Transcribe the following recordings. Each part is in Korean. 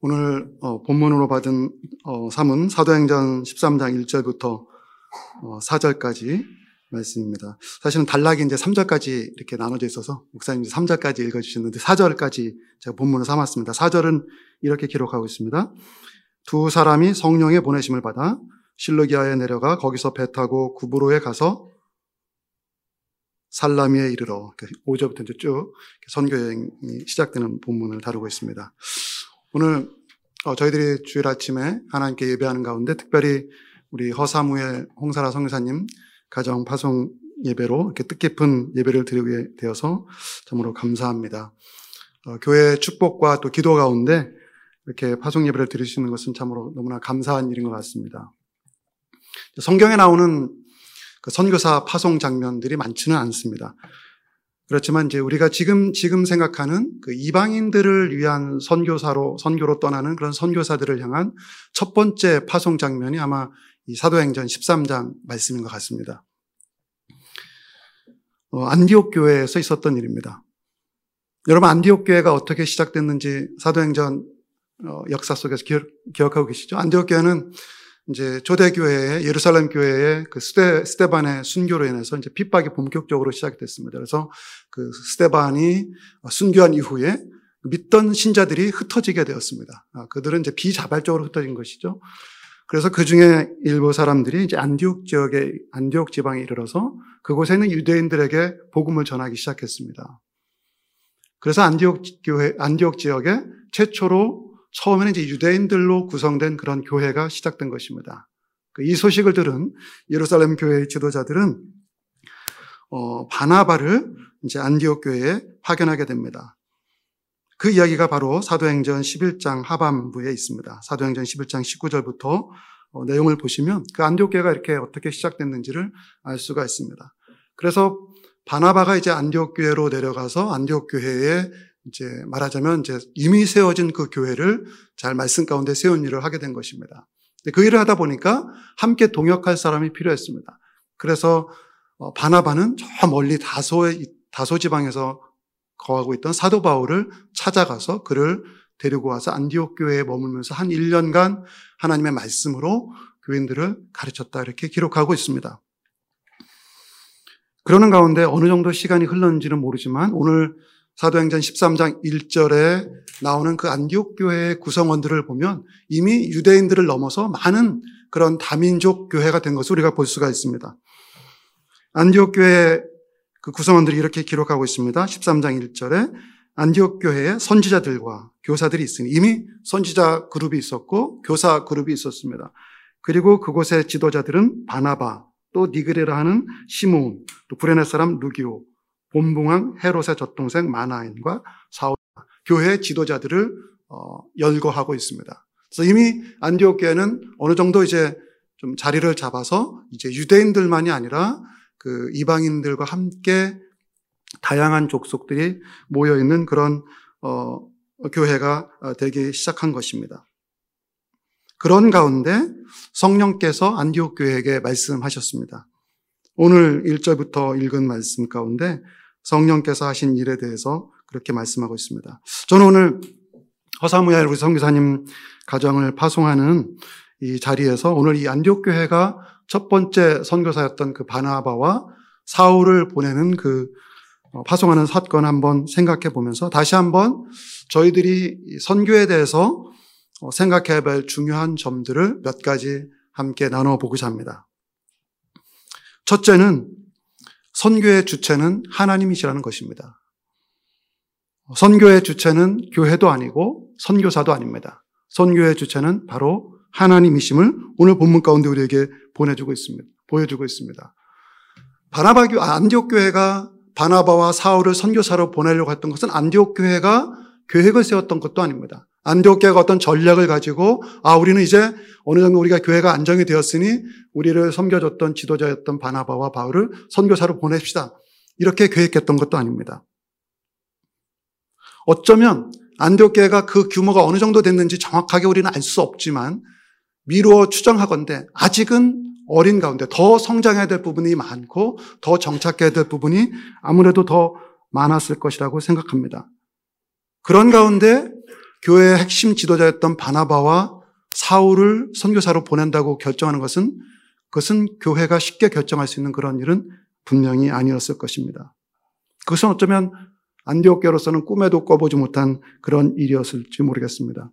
오늘 어, 본문으로 받은 어, 사문 사도행전 13장 1절부터 어, 4절까지 말씀입니다. 사실은 단락이 이제 3절까지 이렇게 나눠져 있어서 목사님 이제 3절까지 읽어주셨는데 4절까지 제가 본문을 삼았습니다. 4절은 이렇게 기록하고 있습니다. 두 사람이 성령의 보내심을 받아 실루기아에 내려가 거기서 배 타고 구브로에 가서 살라미에 이르러 5절부터 이제 쭉 선교 여행이 시작되는 본문을 다루고 있습니다. 오늘 어, 저희들이 주일 아침에 하나님께 예배하는 가운데 특별히 우리 허사무엘 홍사라 성교사님 가정 파송 예배로 이렇게 뜻깊은 예배를 드리게 되어서 참으로 감사합니다. 어, 교회 축복과 또 기도 가운데 이렇게 파송 예배를 드릴 수 있는 것은 참으로 너무나 감사한 일인 것 같습니다. 성경에 나오는 그 선교사 파송 장면들이 많지는 않습니다. 그렇지만 이제 우리가 지금 지금 생각하는 그 이방인들을 위한 선교사로 선교로 떠나는 그런 선교사들을 향한 첫 번째 파송 장면이 아마 이 사도행전 13장 말씀인 것 같습니다. 어, 안디옥 교회에서 있었던 일입니다. 여러분 안디옥 교회가 어떻게 시작됐는지 사도행전 어, 역사 속에서 기억, 하고 계시죠? 안디옥 교회는 이제 초대교회의 예루살렘 교회의 그 스테, 스테반의 순교로 인해서 이제 핍박이 본격적으로 시작됐습니다. 그래서 그 스테반이 순교한 이후에 믿던 신자들이 흩어지게 되었습니다. 아, 그들은 이제 비자발적으로 흩어진 것이죠. 그래서 그 중에 일부 사람들이 이제 안디옥 지역에, 안디옥 지방에 이르러서 그곳에 있는 유대인들에게 복음을 전하기 시작했습니다. 그래서 안디옥 교회, 안디옥 지역에 최초로 처음에는 이제 유대인들로 구성된 그런 교회가 시작된 것입니다. 그이 소식을 들은 예루살렘 교회의 지도자들은 어, 바나바를 이제 안디옥 교회에 파견하게 됩니다. 그 이야기가 바로 사도행전 11장 하반부에 있습니다. 사도행전 11장 19절부터 어, 내용을 보시면 그 안디옥 교회가 이렇게 어떻게 시작됐는지를 알 수가 있습니다. 그래서 바나바가 이제 안디옥 교회로 내려가서 안디옥 교회에 이제 말하자면 이제 이미 세워진 그 교회를 잘 말씀 가운데 세운 일을 하게 된 것입니다. 그 일을 하다 보니까 함께 동역할 사람이 필요했습니다. 그래서 어, 바나바는 저 멀리 다소의 다소 지방에서 거하고 있던 사도 바울을 찾아가서 그를 데리고 와서 안디옥 교회에 머물면서 한 1년간 하나님의 말씀으로 교인들을 가르쳤다 이렇게 기록하고 있습니다. 그러는 가운데 어느 정도 시간이 흘렀는지는 모르지만 오늘 사도행전 13장 1절에 나오는 그 안디옥 교회의 구성원들을 보면 이미 유대인들을 넘어서 많은 그런 다민족 교회가 된 것을 우리가 볼 수가 있습니다. 안디옥 교회 그 구성원들이 이렇게 기록하고 있습니다. 13장 1절에 안디옥 교회에 선지자들과 교사들이 있으니 이미 선지자 그룹이 있었고 교사 그룹이 있었습니다. 그리고 그곳의 지도자들은 바나바, 또 니그레라 하는 시몬, 또 구레네 사람 루기오, 본붕왕 헤롯의 젖동생 마나인과 사울 교회 지도자들을 어, 열거하고 있습니다. 그래서 이미 안디옥 교회는 어느 정도 이제 좀 자리를 잡아서 이제 유대인들만이 아니라 그 이방인들과 함께 다양한 족속들이 모여 있는 그런 어, 교회가 되기 시작한 것입니다. 그런 가운데 성령께서 안디옥 교회에게 말씀하셨습니다. 오늘 1절부터 읽은 말씀 가운데 성령께서 하신 일에 대해서 그렇게 말씀하고 있습니다. 저는 오늘 허사무야 우리 성교사님 가정을 파송하는 이 자리에서 오늘 이 안디옥 교회가 첫 번째 선교사였던 그 바나바와 사울을 보내는 그 어, 파송하는 사건 한번 생각해 보면서 다시 한번 저희들이 선교에 대해서 어, 생각해 볼 중요한 점들을 몇 가지 함께 나눠 보고자 합니다. 첫째는 선교의 주체는 하나님이시라는 것입니다. 선교의 주체는 교회도 아니고 선교사도 아닙니다. 선교의 주체는 바로 하나님이심을 오늘 본문 가운데 우리에게 보내주고 있습니다. 보여주고 있습니다. 바나바 교, 아, 안디옥 교회가 바나바와 사울을 선교사로 보내려고 했던 것은 안디옥 교회가 계획을 세웠던 것도 아닙니다. 안디옥 교회가 어떤 전략을 가지고 아 우리는 이제 어느 정도 우리가 교회가 안정이 되었으니 우리를 섬겨줬던 지도자였던 바나바와 바울을 선교사로 보냅시다. 이렇게 계획했던 것도 아닙니다. 어쩌면 안디옥 교회가 그 규모가 어느 정도 됐는지 정확하게 우리는 알 수 없지만 미루어 추정하건대 아직은 어린 가운데 더 성장해야 될 부분이 많고 더 정착해야 될 부분이 아무래도 더 많았을 것이라고 생각합니다. 그런 가운데 교회의 핵심 지도자였던 바나바와 사울을 선교사로 보낸다고 결정하는 것은 그것은 교회가 쉽게 결정할 수 있는 그런 일은 분명히 아니었을 것입니다. 그것은 어쩌면 안디옥교로서는 꿈에도 꿔보지 못한 그런 일이었을지 모르겠습니다.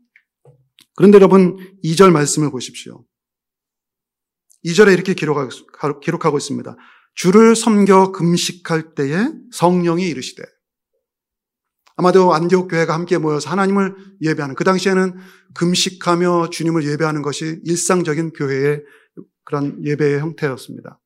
그런데 여러분 2절 말씀을 보십시오. 2절에 이렇게 기록하고 있습니다. 주를 섬겨 금식할 때에 성령이 이르시되 아마도 안디옥 교회가 함께 모여서 하나님을 예배하는 그 당시에는 금식하며 주님을 예배하는 것이 일상적인 교회의 그런 예배의 형태였습니다.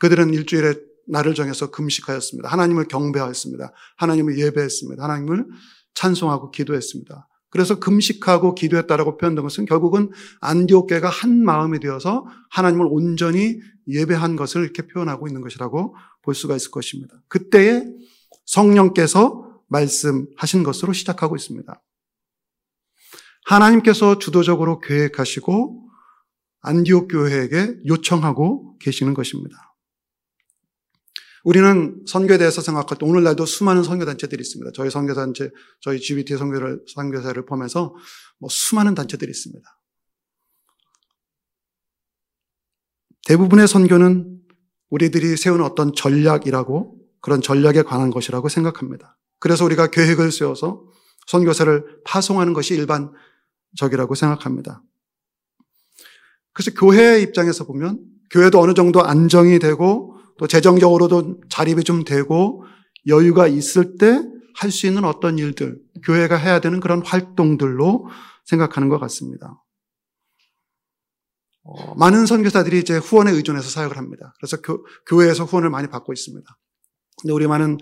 그들은 일주일에 날을 정해서 금식하였습니다. 하나님을 경배하였습니다. 하나님을 예배했습니다. 하나님을 찬송하고 기도했습니다. 그래서 금식하고 기도했다라고 표현된 것은 결국은 안디옥 교회가 한 마음이 되어서 하나님을 온전히 예배한 것을 이렇게 표현하고 있는 것이라고 볼 수가 있을 것입니다. 그때에 성령께서 말씀하신 것으로 시작하고 있습니다. 하나님께서 주도적으로 계획하시고 안디옥 교회에게 요청하고 계시는 것입니다. 우리는 선교에 대해서 생각할 때 오늘날도 수많은 선교단체들이 있습니다. 저희 선교단체, 저희 GBT 선교를, 선교사를 포함해서 뭐 수많은 단체들이 있습니다. 대부분의 선교는 우리들이 세우는 어떤 전략이라고 그런 전략에 관한 것이라고 생각합니다. 그래서 우리가 계획을 세워서 선교사를 파송하는 것이 일반적이라고 생각합니다. 그래서 교회의 입장에서 보면 교회도 어느 정도 안정이 되고 또 재정적으로도 자립이 좀 되고 여유가 있을 때 할 수 있는 어떤 일들, 교회가 해야 되는 그런 활동들로 생각하는 것 같습니다. 어, 많은 선교사들이 이제 후원에 의존해서 사역을 합니다. 그래서 교, 교회에서 후원을 많이 받고 있습니다. 근데 우리 많은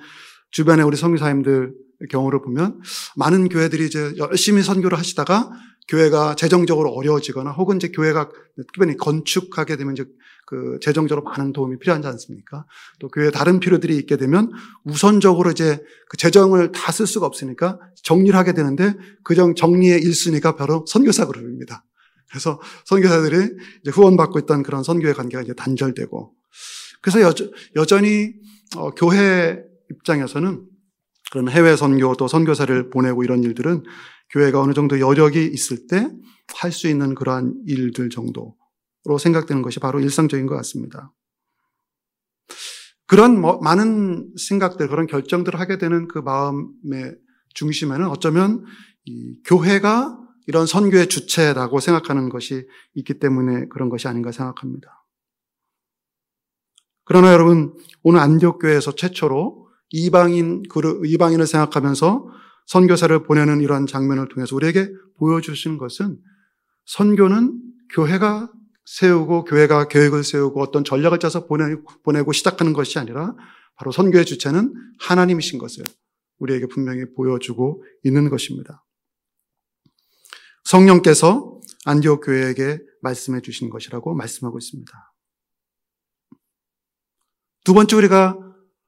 주변에 우리 선교사님들 경우를 보면 많은 교회들이 이제 열심히 선교를 하시다가 교회가 재정적으로 어려워지거나 혹은 이제 교회가 특별히 건축하게 되면 이제 그 재정적으로 많은 도움이 필요하지 않습니까? 또 교회 다른 필요들이 있게 되면 우선적으로 이제 그 재정을 다 쓸 수가 없으니까 정리를 하게 되는데 그 정, 정리의 1순위가 바로 선교사 그룹입니다. 그래서 선교사들이 이제 후원받고 있던 그런 선교의 관계가 이제 단절되고 그래서 여전, 여전히 어, 교회 입장에서는 그런 해외 선교 또 선교사를 보내고 이런 일들은 교회가 어느 정도 여력이 있을 때 할 수 있는 그러한 일들 정도 로 생각되는 것이 바로 일상적인 것 같습니다. 그런 뭐 많은 생각들, 그런 결정들을 하게 되는 그 마음의 중심에는 어쩌면 이 교회가 이런 선교의 주체라고 생각하는 것이 있기 때문에 그런 것이 아닌가 생각합니다. 그러나 여러분, 오늘 안디옥교회에서 최초로 이방인, 이방인을 생각하면서 선교사를 보내는 이러한 장면을 통해서 우리에게 보여주시는 것은 선교는 교회가 세우고 교회가 계획을 세우고 어떤 전략을 짜서 보내고 시작하는 것이 아니라 바로 선교의 주체는 하나님이신 것을 우리에게 분명히 보여주고 있는 것입니다. 성령께서 안디옥 교회에게 말씀해 주신 것이라고 말씀하고 있습니다. 두 번째 우리가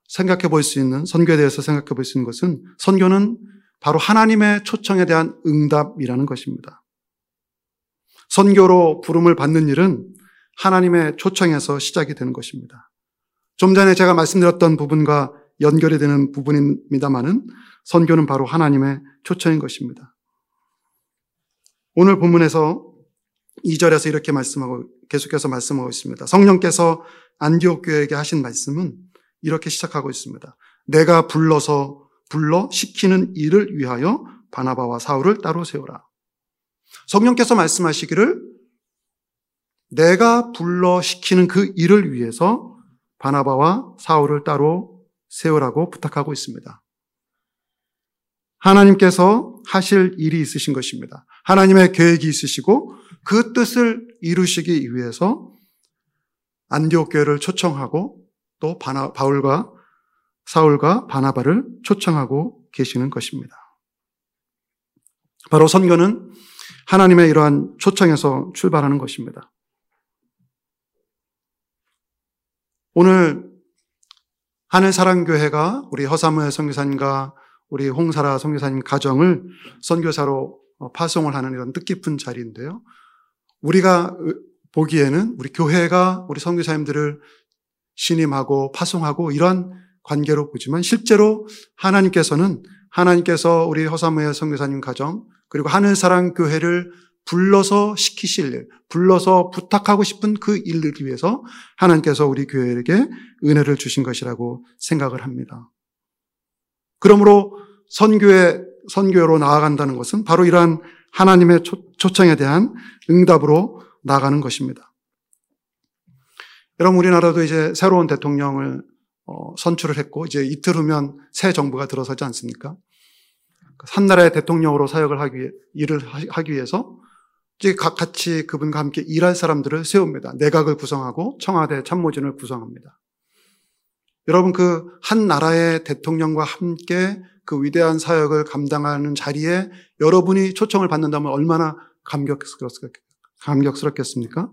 생각해 볼 수 있는 선교에 대해서 생각해 볼 수 있는 것은 선교는 바로 하나님의 초청에 대한 응답이라는 것입니다. 선교로 부름을 받는 일은 하나님의 초청에서 시작이 되는 것입니다. 좀 전에 제가 말씀드렸던 부분과 연결이 되는 부분입니다만은 선교는 바로 하나님의 초청인 것입니다. 오늘 본문에서 2절에서 이렇게 말씀하고 계속해서 말씀하고 있습니다. 성령께서 안디옥 교회에게 하신 말씀은 이렇게 시작하고 있습니다. 내가 불러서 불러 시키는 일을 위하여 바나바와 사울을 따로 세우라. 성령께서 말씀하시기를 내가 불러 시키는 그 일을 위해서 바나바와 사울을 따로 세우라고 부탁하고 있습니다. 하나님께서 하실 일이 있으신 것입니다. 하나님의 계획이 있으시고 그 뜻을 이루시기 위해서 안디옥 교회를 초청하고 또 바나, 바울과 사울과 바나바를 초청하고 계시는 것입니다. 바로 선교는 하나님의 이러한 초청에서 출발하는 것입니다. 오늘 하늘사랑교회가 우리 허사무의 선교사님과 우리 홍사라 선교사님 가정을 선교사로 파송을 하는 이런 뜻깊은 자리인데요. 우리가 보기에는 우리 교회가 우리 선교사님들을 신임하고 파송하고 이런 관계로 보지만 실제로 하나님께서는 하나님께서 우리 허사무의 선교사님 가정 그리고 하늘사랑 교회를 불러서 시키실 일, 불러서 부탁하고 싶은 그 일을 위해서 하나님께서 우리 교회에게 은혜를 주신 것이라고 생각을 합니다. 그러므로 선교회, 선교로 나아간다는 것은 바로 이러한 하나님의 초 청에 대한 응답으로 나가는 것입니다. 여러분, 우리나라도 이제 새로운 대통령을 어, 선출을 했고, 이제 이틀 후면 새 정부가 들어서지 않습니까? 한 나라의 대통령으로 사역을 하기, 일을 하기 위해서 이제 같이 그분과 함께 일할 사람들을 세웁니다. 내각을 구성하고 청와대 참모진을 구성합니다. 여러분 그 한 나라의 대통령과 함께 그 위대한 사역을 감당하는 자리에 여러분이 초청을 받는다면 얼마나 감격스럽겠습니까?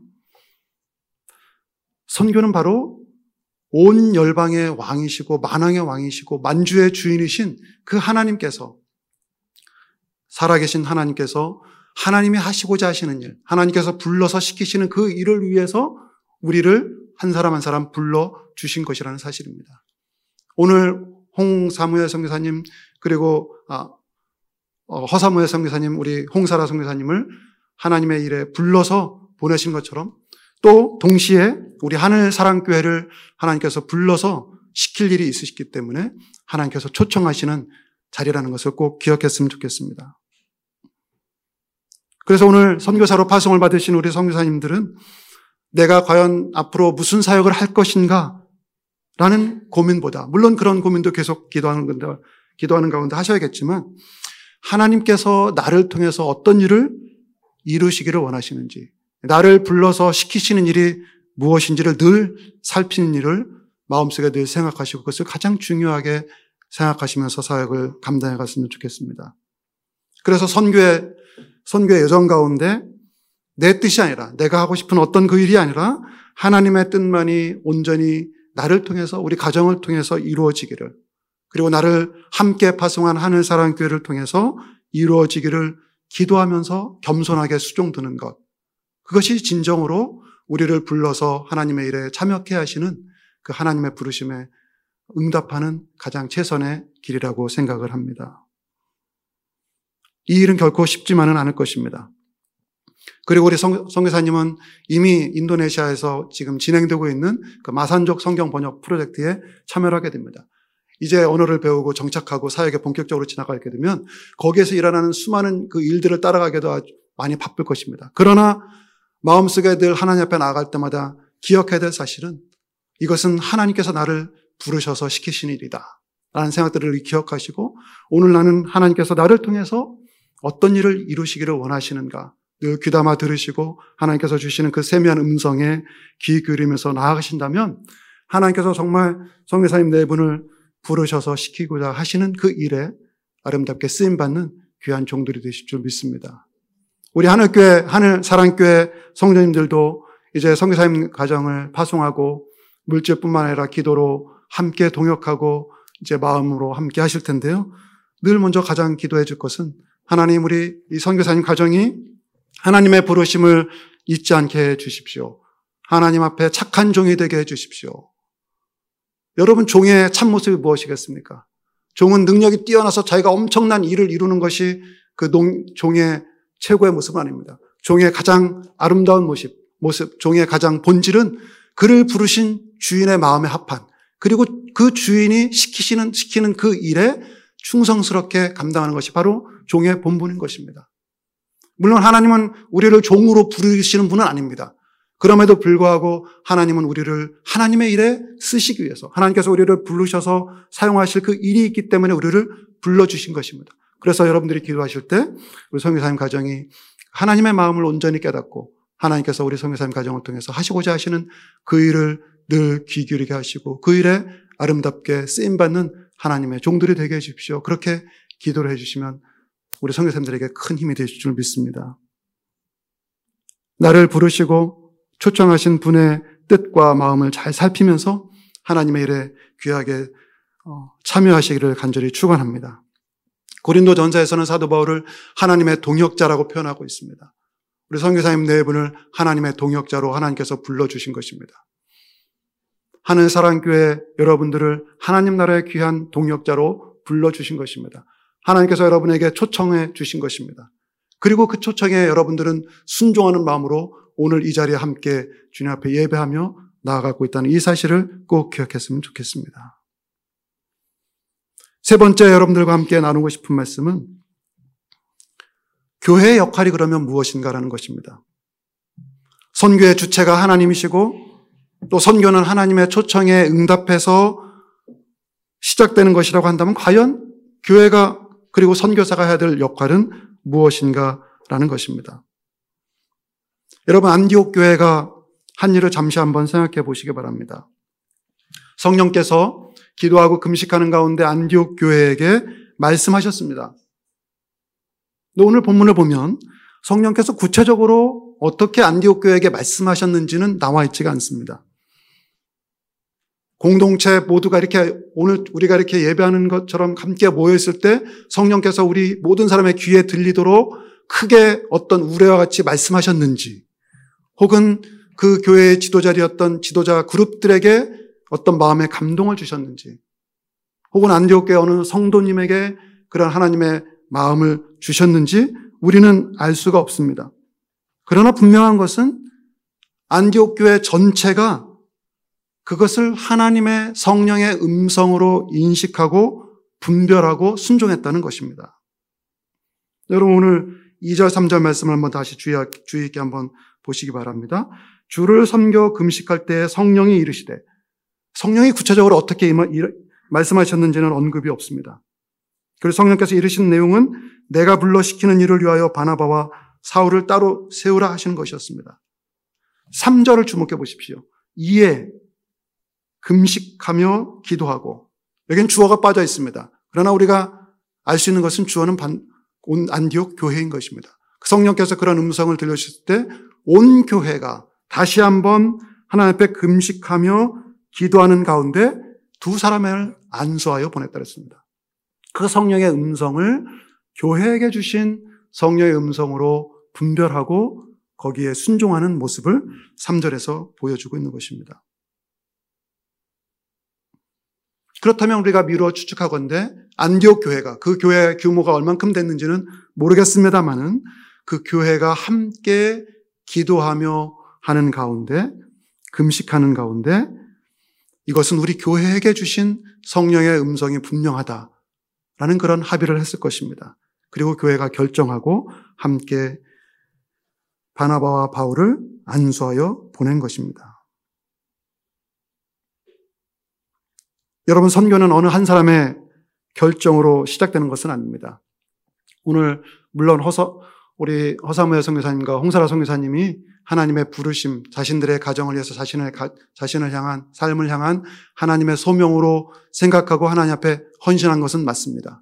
선교는 바로 온 열방의 왕이시고 만왕의 왕이시고 만주의 주인이신 그 하나님께서 살아계신 하나님께서 하나님이 하시고자 하시는 일, 하나님께서 불러서 시키시는 그 일을 위해서 우리를 한 사람 한 사람 불러 주신 것이라는 사실입니다. 오늘 홍사무엘 성교사님 그리고 아, 어, 허사무엘 성교사님 우리 홍사라 성교사님을 하나님의 일에 불러서 보내신 것처럼 또 동시에 우리 하늘 사랑교회를 하나님께서 불러서 시킬 일이 있으시기 때문에 하나님께서 초청하시는 자리라는 것을 꼭 기억했으면 좋겠습니다. 그래서 오늘 선교사로 파송을 받으신 우리 선교사님들은 내가 과연 앞으로 무슨 사역을 할 것인가 라는 고민보다 물론 그런 고민도 계속 기도하는 건데 기도하는 가운데 하셔야겠지만 하나님께서 나를 통해서 어떤 일을 이루시기를 원하시는지 나를 불러서 시키시는 일이 무엇인지를 늘 살피는 일을 마음속에 늘 생각하시고 그것을 가장 중요하게 생각하시면서 사역을 감당해 갔으면 좋겠습니다. 그래서 선교의 선교의 여정 가운데 내 뜻이 아니라 내가 하고 싶은 어떤 그 일이 아니라 하나님의 뜻만이 온전히 나를 통해서 우리 가정을 통해서 이루어지기를 그리고 나를 함께 파송한 하늘사랑 교회를 통해서 이루어지기를 기도하면서 겸손하게 수종드는 것 그것이 진정으로 우리를 불러서 하나님의 일에 참여케 하시는 그 하나님의 부르심에 응답하는 가장 최선의 길이라고 생각을 합니다. 이 일은 결코 쉽지만은 않을 것입니다. 그리고 우리 성, 교사님은 이미 인도네시아에서 지금 진행되고 있는 그 마산족 성경 번역 프로젝트에 참여를 하게 됩니다. 이제 언어를 배우고 정착하고 사역에 본격적으로 지나가게 되면 거기에서 일어나는 수많은 그 일들을 따라가기도 많이 바쁠 것입니다. 그러나 마음속에 늘 하나님 앞에 나아갈 때마다 기억해야 될 사실은 이것은 하나님께서 나를 부르셔서 시키신 일이다. 라는 생각들을 기억하시고 오늘 나는 하나님께서 나를 통해서 어떤 일을 이루시기를 원하시는가 늘 귀담아 들으시고 하나님께서 주시는 그 세미한 음성에 귀 기울이면서 나아가신다면 하나님께서 정말 성교사님 네 분을 부르셔서 시키고자 하시는 그 일에 아름답게 쓰임받는 귀한 종들이 되실 줄 믿습니다. 우리 하늘교회, 하늘사랑교회 성도님들도 이제 성교사님 가정을 파송하고 물질뿐만 아니라 기도로 함께 동역하고 이제 마음으로 함께 하실 텐데요. 늘 먼저 가장 기도해 줄 것은 하나님 우리 이 선교사님 가정이 하나님의 부르심을 잊지 않게 해 주십시오. 하나님 앞에 착한 종이 되게 해 주십시오. 여러분 종의 참모습이 무엇이겠습니까? 종은 능력이 뛰어나서 자기가 엄청난 일을 이루는 것이 그 종의 최고의 모습은 아닙니다. 종의 가장 아름다운 모습, 모습, 종의 가장 본질은 그를 부르신 주인의 마음에 합한 그리고 그 주인이 시키시는 시키는 그 일에 충성스럽게 감당하는 것이 바로 종의 본분인 것입니다. 물론 하나님은 우리를 종으로 부르시는 분은 아닙니다. 그럼에도 불구하고 하나님은 우리를 하나님의 일에 쓰시기 위해서 하나님께서 우리를 부르셔서 사용하실 그 일이 있기 때문에 우리를 불러주신 것입니다. 그래서 여러분들이 기도하실 때 우리 성교사님 가정이 하나님의 마음을 온전히 깨닫고 하나님께서 우리 성교사님 가정을 통해서 하시고자 하시는 그 일을 늘 귀 기울이게 하시고 그 일에 아름답게 쓰임받는 하나님의 종들이 되게 해주십시오. 그렇게 기도를 해주시면 우리 성교사님들에게 큰 힘이 되실 줄 믿습니다. 나를 부르시고 초청하신 분의 뜻과 마음을 잘 살피면서 하나님의 일에 귀하게 어, 참여하시기를 간절히 축원합니다. 고린도 전사에서는 사도 바울을 하나님의 동역자라고 표현하고 있습니다. 우리 선교사님 네 분을 하나님의 동역자로 하나님께서 불러주신 것입니다. 하늘 사랑교회 여러분들을 하나님 나라의 귀한 동역자로 불러주신 것입니다. 하나님께서 여러분에게 초청해 주신 것입니다. 그리고 그 초청에 여러분들은 순종하는 마음으로 오늘 이 자리에 함께 주님 앞에 예배하며 나아가고 있다는 이 사실을 꼭 기억했으면 좋겠습니다. 세 번째 여러분들과 함께 나누고 싶은 말씀은 교회의 역할이 그러면 무엇인가라는 것입니다. 선교의 주체가 하나님이시고 또 선교는 하나님의 초청에 응답해서 시작되는 것이라고 한다면 과연 교회가 그리고 선교사가 해야 될 역할은 무엇인가라는 것입니다. 여러분 안디옥 교회가 한 일을 잠시 한번 생각해 보시기 바랍니다. 성령께서 기도하고 금식하는 가운데 안디옥 교회에게 말씀하셨습니다. 오늘 본문을 보면 성령께서 구체적으로 어떻게 안디옥 교회에게 말씀하셨는지는 나와 있지가 않습니다. 공동체 모두가 이렇게 오늘 우리가 이렇게 예배하는 것처럼 함께 모여 있을 때 성령께서 우리 모든 사람의 귀에 들리도록 크게 어떤 우레와 같이 말씀하셨는지 혹은 그 교회의 지도자리였던 지도자 그룹들에게 어떤 마음의 감동을 주셨는지 혹은 안디옥 교회 어느 성도님에게 그런 하나님의 마음을 주셨는지 우리는 알 수가 없습니다. 그러나 분명한 것은 안디옥 교회 전체가 그것을 하나님의 성령의 음성으로 인식하고 분별하고 순종했다는 것입니다. 여러분 오늘 2절, 3절 말씀을 한번 다시 주의, 주의 있게 한번 보시기 바랍니다. 주를 섬겨 금식할 때 성령이 이르시되 성령이 구체적으로 어떻게 말씀하셨는지는 언급이 없습니다. 그리고 성령께서 이르신 내용은 내가 불러 시키는 일을 위하여 바나바와 사울을 따로 세우라 하시는 것이었습니다. 3절을 주목해 보십시오. 이에 금식하며 기도하고 여기는 주어가 빠져 있습니다. 그러나 우리가 알 수 있는 것은 주어는 온 안디옥 교회인 것입니다. 그 성령께서 그런 음성을 들려주실 때 온 교회가 다시 한번 하나님 앞에 금식하며 기도하는 가운데 두 사람을 안수하여 보냈다 그랬습니다. 그 성령의 음성을 교회에게 주신 성령의 음성으로 분별하고 거기에 순종하는 모습을 3절에서 보여주고 있는 것입니다. 그렇다면 우리가 미루어 추측하건대 안디옥 교회가 그 교회 규모가 얼만큼 됐는지는 모르겠습니다만은 그 교회가 함께 기도하며 하는 가운데 금식하는 가운데 이것은 우리 교회에게 주신 성령의 음성이 분명하다라는 그런 합의를 했을 것입니다. 그리고 교회가 결정하고 함께 바나바와 바울을 안수하여 보낸 것입니다. 여러분, 선교는 어느 한 사람의 결정으로 시작되는 것은 아닙니다. 오늘, 물론 허서, 우리 허사무의 선교사님과 홍사라 선교사님이 하나님의 부르심, 자신들의 가정을 위해서 자신을, 자신을 향한, 삶을 향한 하나님의 소명으로 생각하고 하나님 앞에 헌신한 것은 맞습니다.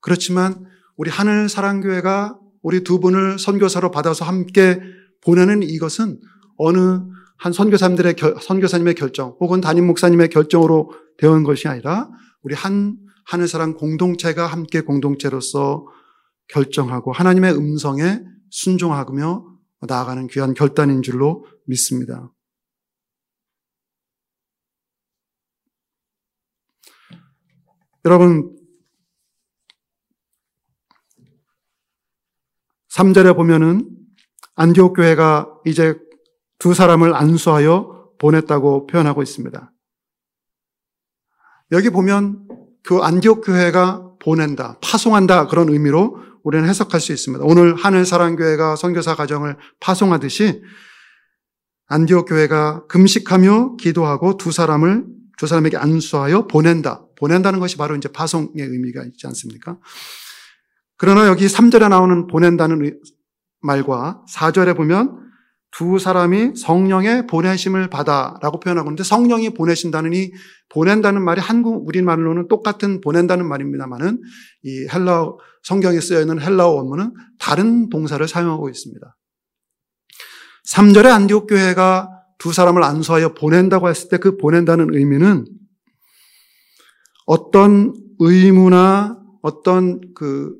그렇지만 우리 하늘 사랑교회가 우리 두 분을 선교사로 받아서 함께 보내는 이것은 어느 한 선교사님들의 선교사님의 결정 혹은 담임 목사님의 결정으로 되온 것이 아니라 우리 한 하늘사랑 공동체가 함께 공동체로서 결정하고 하나님의 음성에 순종하며 나아가는 귀한 결단인 줄로 믿습니다. 여러분 3절에 보면은 안디옥 교회가 이제 두 사람을 안수하여 보냈다고 표현하고 있습니다. 여기 보면 그 안디옥 교회가 보낸다, 파송한다 그런 의미로 우리는 해석할 수 있습니다. 오늘 하늘사랑교회가 선교사 가정을 파송하듯이 안디옥 교회가 금식하며 기도하고 두 사람을 두 사람에게 안수하여 보낸다. 보낸다는 것이 바로 이제 파송의 의미가 있지 않습니까? 그러나 여기 3절에 나오는 보낸다는 말과 4절에 보면 두 사람이 성령의 보내심을 받아라고 표현하고 있는데 성령이 보내신다는 이 보낸다는 말이 한국 우리말로는 똑같은 보낸다는 말입니다만은 이 헬라어 성경에 쓰여 있는 헬라어 원문은 다른 동사를 사용하고 있습니다. 3절에 안디옥 교회가 두 사람을 안수하여 보낸다고 했을 때 그 보낸다는 의미는 어떤 의무나 어떤 그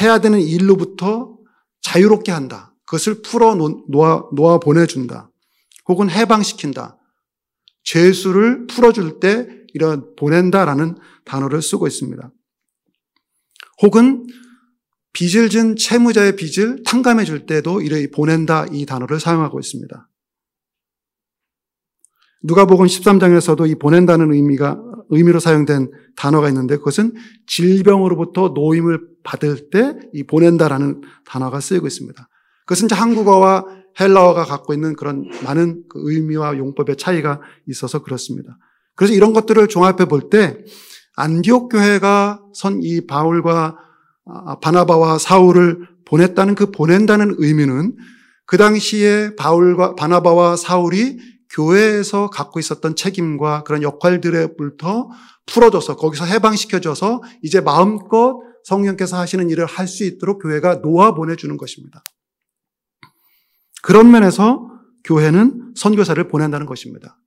해야 되는 일로부터 자유롭게 한다. 그것을 풀어 놓아, 놓아 보내준다. 혹은 해방시킨다. 죄수를 풀어줄 때 이런 보낸다라는 단어를 쓰고 있습니다. 혹은 빚을 진 채무자의 빚을 탕감해 줄 때도 이래 보낸다 이 단어를 사용하고 있습니다. 누가복음 13장에서도 이 보낸다는 의미가 의미로 사용된 단어가 있는데 그것은 질병으로부터 노임을 받을 때 이 보낸다라는 단어가 쓰이고 있습니다. 그것은 이제 한국어와 헬라어가 갖고 있는 그런 많은 그 의미와 용법의 차이가 있어서 그렇습니다. 그래서 이런 것들을 종합해 볼 때 안디옥 교회가 선 이 바울과 아, 바나바와 사울을 보냈다는 그 보낸다는 의미는 그 당시에 바울과 바나바와 사울이 교회에서 갖고 있었던 책임과 그런 역할들에부터 풀어줘서 거기서 해방시켜줘서 이제 마음껏 성령께서 하시는 일을 할 수 있도록 교회가 놓아 보내주는 것입니다. 그런 면에서 교회는 선교사를 보낸다는 것입니다.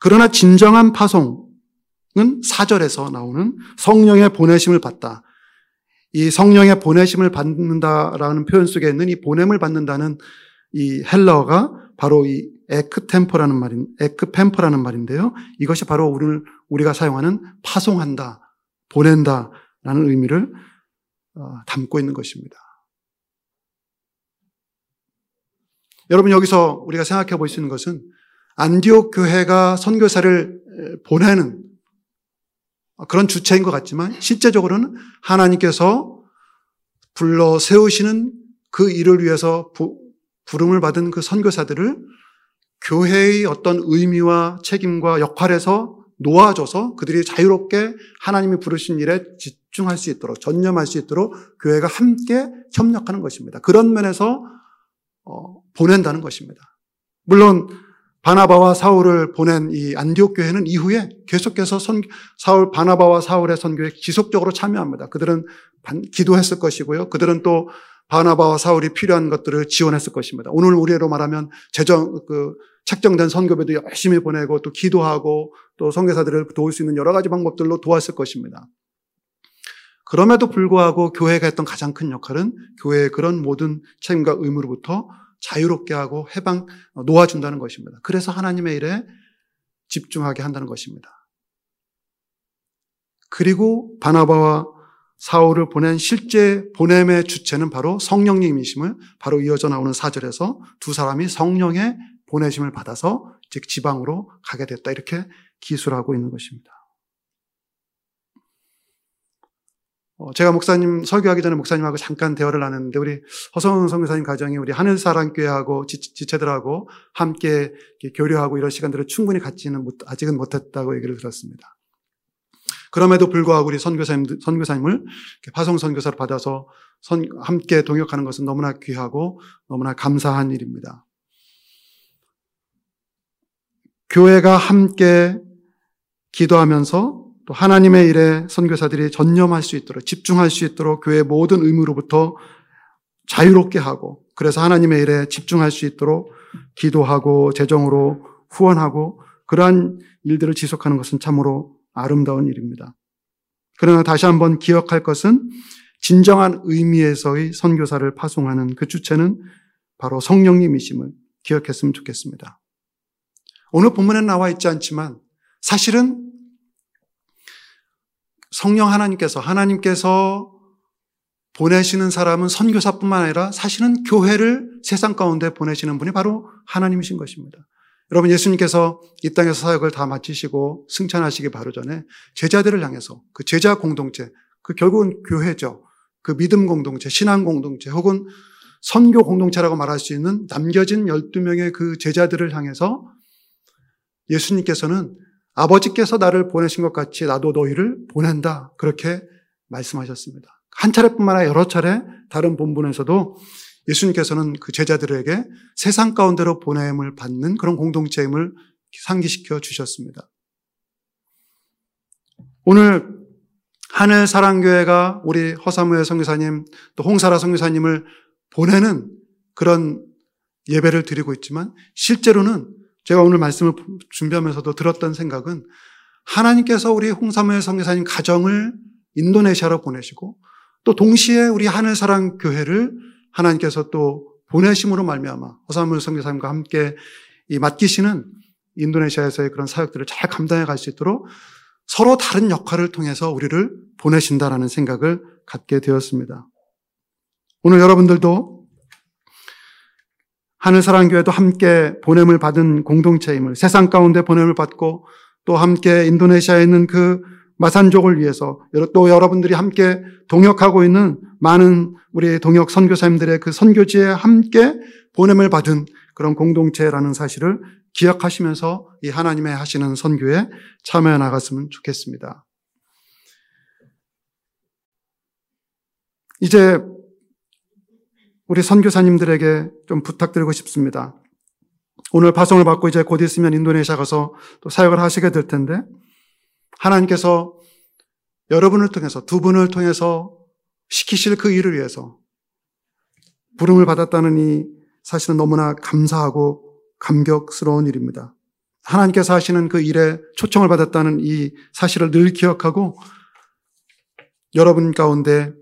그러나 진정한 파송은 사절에서 나오는 성령의 보내심을 받다. 이 성령의 보내심을 받는다라는 표현 속에 있는 이 보냄을 받는다는 이 헬러가 바로 이 에크템퍼라는 말인 에크펜퍼라는 말인데요. 이것이 바로 우리를 우리가 사용하는 파송한다, 보낸다라는 의미를 어, 담고 있는 것입니다. 여러분 여기서 우리가 생각해 볼 수 있는 것은 안디옥 교회가 선교사를 보내는 그런 주체인 것 같지만 실제적으로는 하나님께서 불러 세우시는 그 일을 위해서 부름을 받은 그 선교사들을 교회의 어떤 의미와 책임과 역할에서 놓아줘서 그들이 자유롭게 하나님이 부르신 일에 집중할 수 있도록 전념할 수 있도록 교회가 함께 협력하는 것입니다. 그런 면에서 어, 보낸다는 것입니다. 물론 바나바와 사울을 보낸 이 안디옥 교회는 이후에 계속해서 선, 사울 바나바와 사울의 선교에 지속적으로 참여합니다. 그들은 기도했을 것이고요. 그들은 또 바나바와 사울이 필요한 것들을 지원했을 것입니다. 오늘 우리로 말하면 재정 그 책정된 선교배도 열심히 보내고 또 기도하고 또 선교사들을 도울 수 있는 여러 가지 방법들로 도왔을 것입니다. 그럼에도 불구하고 교회가 했던 가장 큰 역할은 교회의 그런 모든 책임과 의무로부터 자유롭게 하고 해방 놓아준다는 것입니다. 그래서 하나님의 일에 집중하게 한다는 것입니다. 그리고 바나바와 사울을 보낸 실제 보냄의 주체는 바로 성령님이심을 바로 이어져 나오는 사절에서 두 사람이 성령의 보내심을 받아서 즉 지방으로 가게 됐다 이렇게 기술하고 있는 것입니다. 어, 제가 목사님 설교하기 전에 목사님하고 잠깐 대화를 나눴는데 우리 허성은 선교사님 가정이 우리 하늘사랑교회하고 지체들하고 함께 교류하고 이런 시간들을 충분히 갖지는 못, 아직은 못했다고 얘기를 들었습니다. 그럼에도 불구하고 우리 선교사님 선교사님을 파송 선교사를 받아서 선, 함께 동역하는 것은 너무나 귀하고 너무나 감사한 일입니다. 교회가 함께 기도하면서 또 하나님의 일에 선교사들이 전념할 수 있도록 집중할 수 있도록 교회의 모든 의무로부터 자유롭게 하고 그래서 하나님의 일에 집중할 수 있도록 기도하고 재정으로 후원하고 그러한 일들을 지속하는 것은 참으로 아름다운 일입니다. 그러나 다시 한번 기억할 것은 진정한 의미에서의 선교사를 파송하는 그 주체는 바로 성령님이심을 기억했으면 좋겠습니다. 오늘 본문에 나와 있지 않지만 사실은 성령 하나님께서 하나님께서 보내시는 사람은 선교사뿐만 아니라 사실은 교회를 세상 가운데 보내시는 분이 바로 하나님이신 것입니다. 여러분 예수님께서 이 땅에서 사역을 다 마치시고 승천하시기 바로 전에 제자들을 향해서 그 제자 공동체, 그 결국은 교회죠. 그 믿음 공동체, 신앙 공동체 혹은 선교 공동체라고 말할 수 있는 남겨진 12명의 그 제자들을 향해서 예수님께서는 아버지께서 나를 보내신 것 같이 나도 너희를 보낸다. 그렇게 말씀하셨습니다. 한 차례뿐만 아니라 여러 차례 다른 본문에서도 예수님께서는 그 제자들에게 세상 가운데로 보냄을 받는 그런 공동체임을 상기시켜 주셨습니다. 오늘 하늘 사랑교회가 우리 허사무의 성교사님 또 홍사라 성교사님을 보내는 그런 예배를 드리고 있지만 실제로는 제가 오늘 말씀을 준비하면서도 들었던 생각은 하나님께서 우리 홍사무엘 성교사님 가정을 인도네시아로 보내시고 또 동시에 우리 하늘사랑 교회를 하나님께서 또 보내심으로 말미암아 허사무엘 성교사님과 함께 이 맡기시는 인도네시아에서의 그런 사역들을 잘 감당해 갈 수 있도록 서로 다른 역할을 통해서 우리를 보내신다라는 생각을 갖게 되었습니다. 오늘 여러분들도 하늘사랑교회도 함께 보냄을 받은 공동체임을 세상 가운데 보냄을 받고 또 함께 인도네시아에 있는 그 마산족을 위해서 또 여러분들이 함께 동역하고 있는 많은 우리 동역 선교사님들의 그 선교지에 함께 보냄을 받은 그런 공동체라는 사실을 기억하시면서 이 하나님의 하시는 선교에 참여해 나갔으면 좋겠습니다. 이제 우리 선교사님들에게 좀 부탁드리고 싶습니다. 오늘 파송을 받고 이제 곧 있으면 인도네시아 가서 또 사역을 하시게 될 텐데 하나님께서 여러분을 통해서 두 분을 통해서 시키실 그 일을 위해서 부름을 받았다는 이 사실은 너무나 감사하고 감격스러운 일입니다. 하나님께서 하시는 그 일에 초청을 받았다는 이 사실을 늘 기억하고 여러분 가운데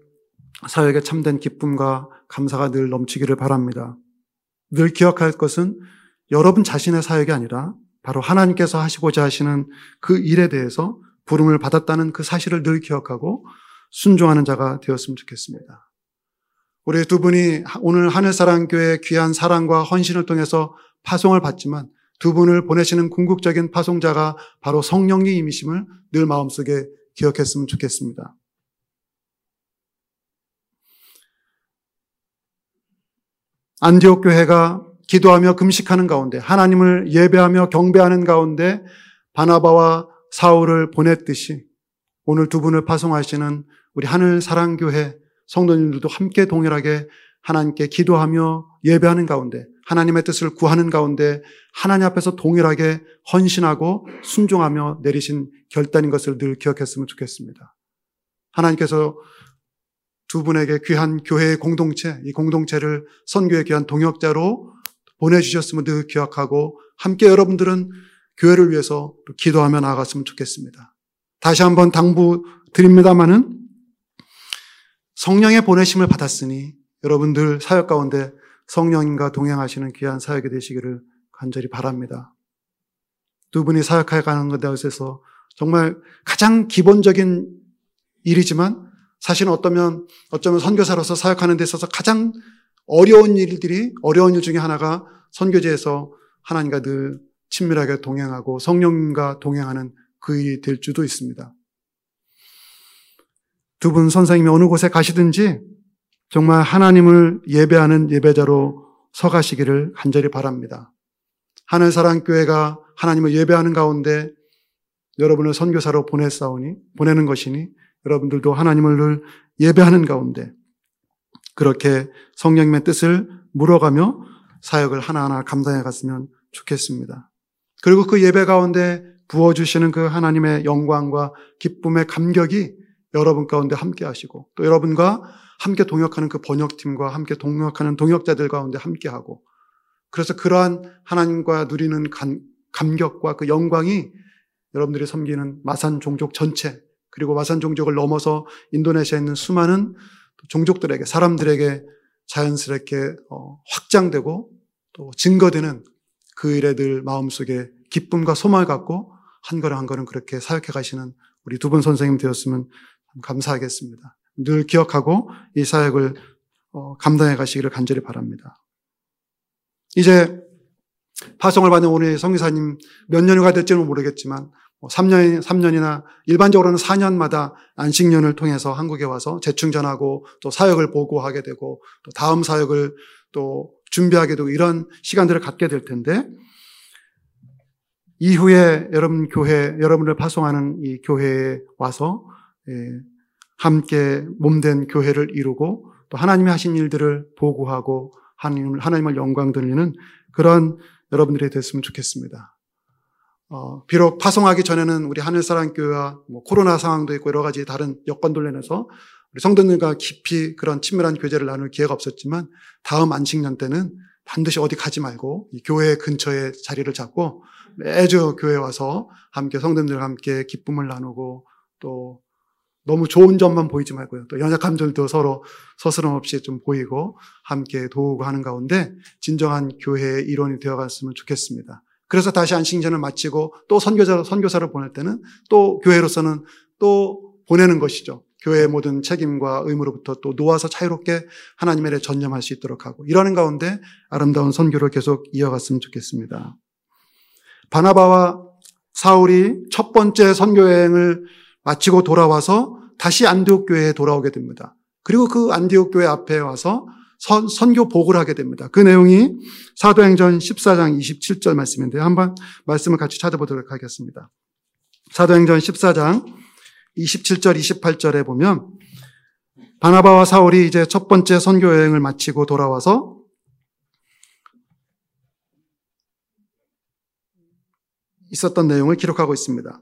사역에 참된 기쁨과 감사가 늘 넘치기를 바랍니다. 늘 기억할 것은 여러분 자신의 사역이 아니라 바로 하나님께서 하시고자 하시는 그 일에 대해서 부름을 받았다는 그 사실을 늘 기억하고 순종하는 자가 되었으면 좋겠습니다. 우리 두 분이 오늘 하늘사랑교회 귀한 사랑과 헌신을 통해서 파송을 받지만 두 분을 보내시는 궁극적인 파송자가 바로 성령님이심을 늘 마음속에 기억했으면 좋겠습니다. 안디옥 교회가 기도하며 금식하는 가운데 하나님을 예배하며 경배하는 가운데 바나바와 사울을 보냈듯이 오늘 두 분을 파송하시는 우리 하늘 사랑 교회 성도님들도 함께 동일하게 하나님께 기도하며 예배하는 가운데 하나님의 뜻을 구하는 가운데 하나님 앞에서 동일하게 헌신하고 순종하며 내리신 결단인 것을 늘 기억했으면 좋겠습니다. 하나님께서 두 분에게 귀한 교회의 공동체, 이 공동체를 선교의 귀한 동역자로 보내주셨음을 늘 기억하고 함께 여러분들은 교회를 위해서 기도하며 나아갔으면 좋겠습니다. 다시 한번 당부 드립니다마는 성령의 보내심을 받았으니 여러분들 사역 가운데 성령님과 동행하시는 귀한 사역이 되시기를 간절히 바랍니다. 두 분이 사역해 가는 것에 있어서 정말 가장 기본적인 일이지만 사실은 어쩌면, 어쩌면 선교사로서 사역하는 데 있어서 가장 어려운 일들이, 어려운 일 중에 하나가 선교제에서 하나님과 늘 친밀하게 동행하고 성령님과 동행하는 그 일이 될 수도 있습니다. 두 분 선생님이 어느 곳에 가시든지 정말 하나님을 예배하는 예배자로 서가시기를 간절히 바랍니다. 하늘사랑교회가 하나님을 예배하는 가운데 여러분을 선교사로 보냈사오니, 보내는 것이니 여러분들도 하나님을 늘 예배하는 가운데 그렇게 성령님의 뜻을 물어가며 사역을 하나하나 감당해 갔으면 좋겠습니다. 그리고 그 예배 가운데 부어주시는 그 하나님의 영광과 기쁨의 감격이 여러분 가운데 함께 하시고 또 여러분과 함께 동역하는 그 번역팀과 함께 동역하는 동역자들 가운데 함께 하고 그래서 그러한 하나님과 누리는 감, 감격과 그 영광이 여러분들이 섬기는 마산 종족 전체 그리고 마산 종족을 넘어서 인도네시아에 있는 수많은 종족들에게 사람들에게 자연스럽게 어, 확장되고 또 증거되는 그 일에 늘 마음속에 기쁨과 소망을 갖고 한 걸음 한 걸음 그렇게 사역해 가시는 우리 두 분 선생님 되었으면 감사하겠습니다. 늘 기억하고 이 사역을 어, 감당해 가시기를 간절히 바랍니다. 이제 파송을 받은 오늘 성기사님 몇 년이가 될지는 모르겠지만 3년, 뭐 3년이나 일반적으로는 4년마다 안식년을 통해서 한국에 와서 재충전하고 또 사역을 보고하게 되고 또 다음 사역을 또 준비하게 되고 이런 시간들을 갖게 될 텐데 이후에 여러분 교회, 여러분을 파송하는 이 교회에 와서 예, 함께 몸된 교회를 이루고 또 하나님이 하신 일들을 보고하고 하나님을, 하나님을 영광 돌리는 그런 여러분들이 됐으면 좋겠습니다. 어, 비록 파송하기 전에는 우리 하늘사랑교회와 뭐 코로나 상황도 있고 여러 가지 다른 여건들 내서 우리 성도님과 깊이 그런 친밀한 교제를 나눌 기회가 없었지만 다음 안식년 때는 반드시 어디 가지 말고 이 교회 근처에 자리를 잡고 매주 교회 와서 함께 성도님들과 함께 기쁨을 나누고 또 너무 좋은 점만 보이지 말고요. 또 연약한 점도 서로 서스럼 없이 좀 보이고 함께 도우고 하는 가운데 진정한 교회의 일원이 되어갔으면 좋겠습니다. 그래서 다시 안식년을 마치고 또 선교사, 선교사를 보낼 때는 또 교회로서는 또 보내는 것이죠. 교회의 모든 책임과 의무로부터 또 놓아서 자유롭게 하나님의 일에 전념할 수 있도록 하고 이러는 가운데 아름다운 선교를 계속 이어갔으면 좋겠습니다. 바나바와 사울이 첫 번째 선교 여행을 마치고 돌아와서 다시 안디옥 교회에 돌아오게 됩니다. 그리고 그 안디옥 교회 앞에 와서 선, 선교 복을 하게 됩니다. 그 내용이 사도행전 14장 27절 말씀인데요. 한번 말씀을 같이 찾아보도록 하겠습니다. 사도행전 14장 27절, 28절에 보면 바나바와 사울이 이제 첫 번째 선교 여행을 마치고 돌아와서 있었던 내용을 기록하고 있습니다.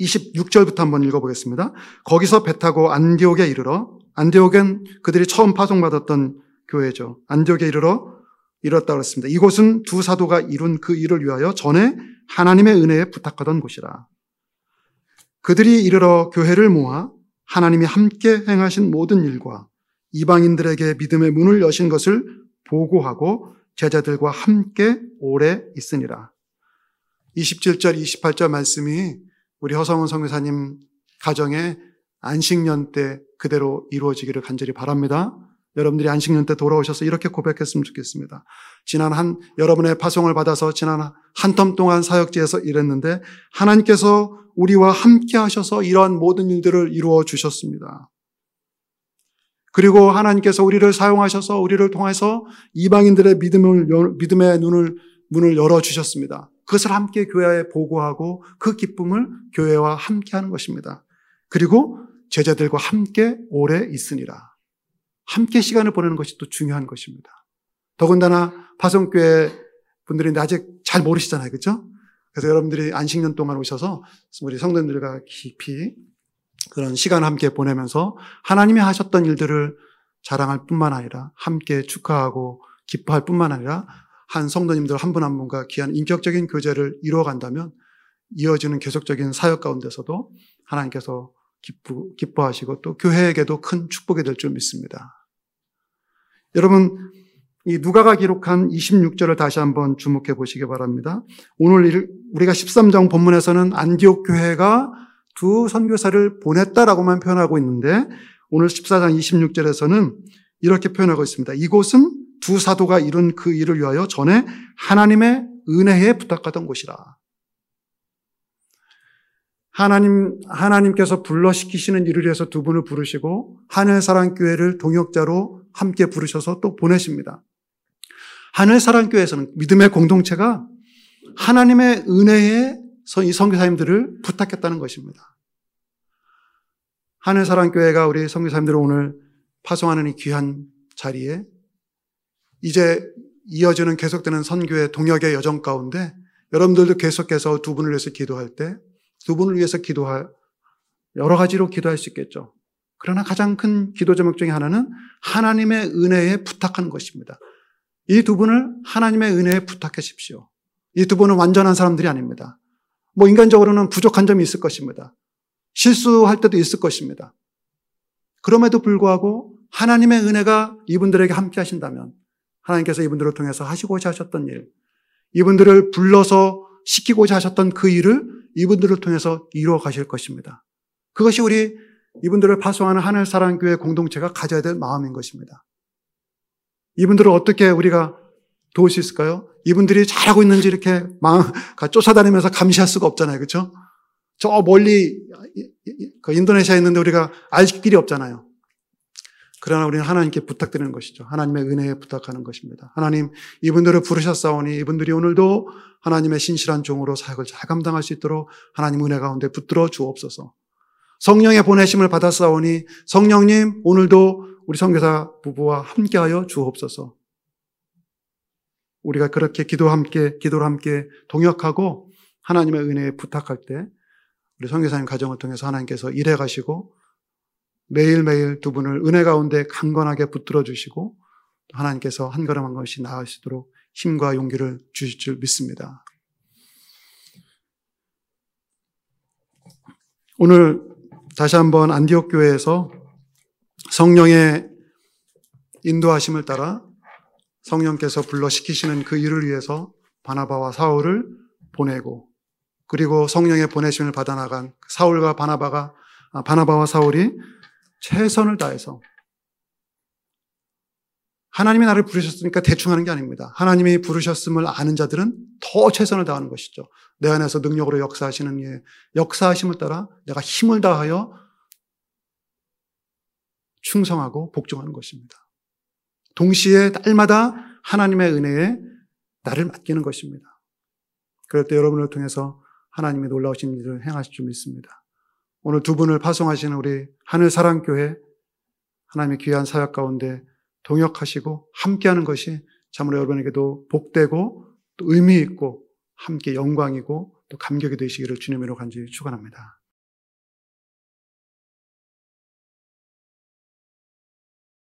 26절부터 한번 읽어보겠습니다. 거기서 배 타고 안디옥에 이르러 안디옥은 그들이 처음 파송받았던 교회죠. 안디옥에 이르러 이뤘다 그랬습니다. 이곳은 두 사도가 이룬 그 일을 위하여 전에 하나님의 은혜에 부탁하던 곳이라. 그들이 이르러 교회를 모아 하나님이 함께 행하신 모든 일과 이방인들에게 믿음의 문을 여신 것을 보고하고 제자들과 함께 오래 있으니라. 27절, 28절 말씀이 우리 허성은 성교사님 가정에 안식년 때 그대로 이루어지기를 간절히 바랍니다. 여러분들이 안식년 때 돌아오셔서 이렇게 고백했으면 좋겠습니다. 지난 한, 여러분의 파송을 받아서 지난 한 텀 동안 사역지에서 일했는데 하나님께서 우리와 함께 하셔서 이러한 모든 일들을 이루어 주셨습니다. 그리고 하나님께서 우리를 사용하셔서 우리를 통해서 이방인들의 믿음을, 믿음의 눈을, 문을 열어주셨습니다. 그것을 함께 교회에 보고하고 그 기쁨을 교회와 함께 하는 것입니다. 그리고 제자들과 함께 오래 있으니라. 함께 시간을 보내는 것이 또 중요한 것입니다. 더군다나 파송교회 분들이 아직 잘 모르시잖아요. 그죠? 그래서 여러분들이 안식년 동안 오셔서 우리 성도님들과 깊이 그런 시간을 함께 보내면서 하나님이 하셨던 일들을 자랑할 뿐만 아니라 함께 축하하고 기뻐할 뿐만 아니라 한 성도님들 한 분한 분과 귀한 인격적인 교제를 이루어 간다면 이어지는 계속적인 사역 가운데서도 하나님께서 기쁘, 기뻐 하시고 또 교회에게도 큰 축복이 될 줄 믿습니다. 여러분, 이 누가가 기록한 26절을 다시 한번 주목해 보시기 바랍니다. 오늘 우리가 13장 본문에서는 안디옥 교회가 두 선교사를 보냈다라고만 표현하고 있는데 오늘 14장 26절에서는 이렇게 표현하고 있습니다. 이곳은 두 사도가 이룬 그 일을 위하여 전에 하나님의 은혜에 부탁하던 곳이라. 하나님, 하나님께서 불러시키시는 일을 위해서 두 분을 부르시고 하늘사랑교회를 동역자로 함께 부르셔서 또 보내십니다. 하늘사랑교회에서는 믿음의 공동체가 하나님의 은혜에 이 선교사님들을 부탁했다는 것입니다. 하늘사랑교회가 우리 선교사님들을 오늘 파송하는 이 귀한 자리에 이제 이어지는 계속되는 선교의 동역의 여정 가운데 여러분들도 계속해서 두 분을 위해서 기도할 때 두 분을 위해서 기도할 여러 가지로 기도할 수 있겠죠. 그러나 가장 큰 기도 제목 중에 하나는 하나님의 은혜에 부탁하는 것입니다. 이 두 분을 하나님의 은혜에 부탁하십시오. 이 두 분은 완전한 사람들이 아닙니다. 뭐 인간적으로는 부족한 점이 있을 것입니다. 실수할 때도 있을 것입니다. 그럼에도 불구하고 하나님의 은혜가 이분들에게 함께 하신다면 하나님께서 이분들을 통해서 하시고자 하셨던 일, 이분들을 불러서 시키고자 하셨던 그 일을 이분들을 통해서 이루어 가실 것입니다. 그것이 우리 이분들을 파송하는 하늘 사랑교회 공동체가 가져야 될 마음인 것입니다. 이분들을 어떻게 우리가 도울 수 있을까요? 이분들이 잘하고 있는지 이렇게 막 쫓아다니면서 감시할 수가 없잖아요. 그렇죠? 저 멀리 그 인도네시아에 있는데 우리가 알 길이 없잖아요. 그러나 우리는 하나님께 부탁드리는 것이죠. 하나님의 은혜에 부탁하는 것입니다. 하나님, 이분들을 부르셨사오니 이분들이 오늘도 하나님의 신실한 종으로 사역을 잘 감당할 수 있도록 하나님 은혜 가운데 붙들어 주옵소서. 성령의 보내심을 받았사오니 성령님 오늘도 우리 성교사 부부와 함께하여 주옵소서. 우리가 그렇게 기도 함께 기도를 함께 동역하고 하나님의 은혜에 부탁할 때 우리 성교사님 가정을 통해서 하나님께서 일해 가시고 매일매일 두 분을 은혜 가운데 강건하게 붙들어 주시고 하나님께서 한 걸음 한 것이 나아지도록 힘과 용기를 주실 줄 믿습니다. 오늘 다시 한번 안디옥 교회에서 성령의 인도하심을 따라 성령께서 불러 시키시는 그 일을 위해서 바나바와 사울을 보내고 그리고 성령의 보내심을 받아 나간 사울과 바나바가 아, 바나바와 사울이 최선을 다해서 하나님이 나를 부르셨으니까 대충 하는 게 아닙니다. 하나님이 부르셨음을 아는 자들은 더 최선을 다하는 것이죠. 내 안에서 능력으로 역사하시는 예, 역사하심을 따라 내가 힘을 다하여 충성하고 복종하는 것입니다. 동시에 날마다 하나님의 은혜에 나를 맡기는 것입니다. 그럴 때 여러분을 통해서 하나님의 놀라우신 일을 행하실 줄 믿습니다. 오늘 두 분을 파송하시는 우리 하늘사랑교회 하나님의 귀한 사역 가운데 동역하시고 함께하는 것이 참으로 여러분에게도 복되고 또 의미 있고 함께 영광이고 또 감격이 되시기를 주님으로 간절히 축원합니다.